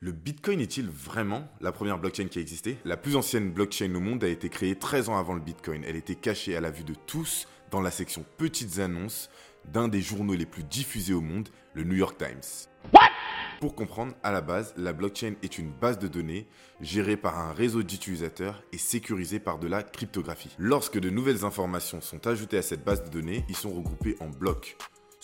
Le Bitcoin est-il vraiment la première blockchain qui a existé? La plus ancienne blockchain au monde a été créée 13 ans avant le Bitcoin. Elle était cachée à la vue de tous dans la section petites annonces d'un des journaux les plus diffusés au monde, le New York Times. Pour comprendre, à la base, la blockchain est une base de données gérée par un réseau d'utilisateurs et sécurisée par de la cryptographie. Lorsque de nouvelles informations sont ajoutées à cette base de données, ils sont regroupés en blocs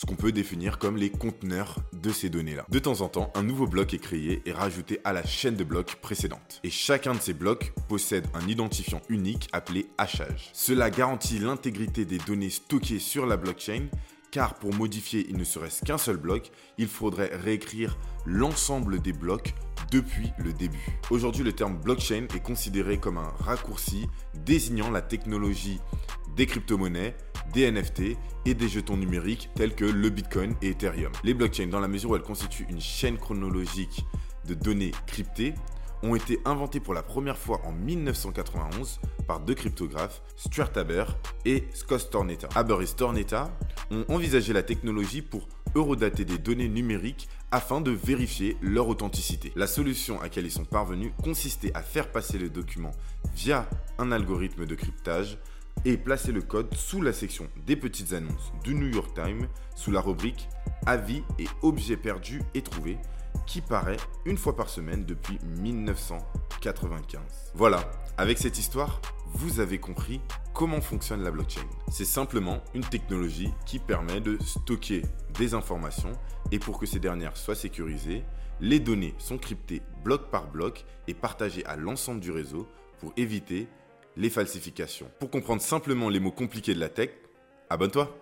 ce qu'on peut définir comme les conteneurs de ces données-là. De temps en temps, un nouveau bloc est créé et rajouté à la chaîne de blocs précédente. Et chacun de ces blocs possède un identifiant unique appelé hachage. Cela garantit l'intégrité des données stockées sur la blockchain car pour modifier il ne serait-ce qu'un seul bloc, il faudrait réécrire l'ensemble des blocs depuis le début. Aujourd'hui, le terme blockchain est considéré comme un raccourci désignant la technologie des crypto-monnaies des NFT et des jetons numériques tels que le Bitcoin et Ethereum. Les blockchains, dans la mesure où elles constituent une chaîne chronologique de données cryptées, ont été inventés pour la première fois en 1991 par deux cryptographes, Stuart Haber et Scott Stornetta. Haber et Stornetta ont envisagé la technologie pour eurodater des données numériques afin de vérifier leur authenticité. La solution à laquelle ils sont parvenus consistait à faire passer le document via un algorithme de cryptage et placer le code sous la section des petites annonces du New York Times sous la rubrique Avis et objets perdus et trouvés qui paraît une fois par semaine depuis 1995. Voilà, avec cette histoire, vous avez compris comment fonctionne la blockchain. C'est simplement une technologie qui permet de stocker des informations et pour que ces dernières soient sécurisées, les données sont cryptées bloc par bloc et partagées à l'ensemble du réseau pour éviter les falsifications. Pour comprendre simplement les mots compliqués de la tech, abonne-toi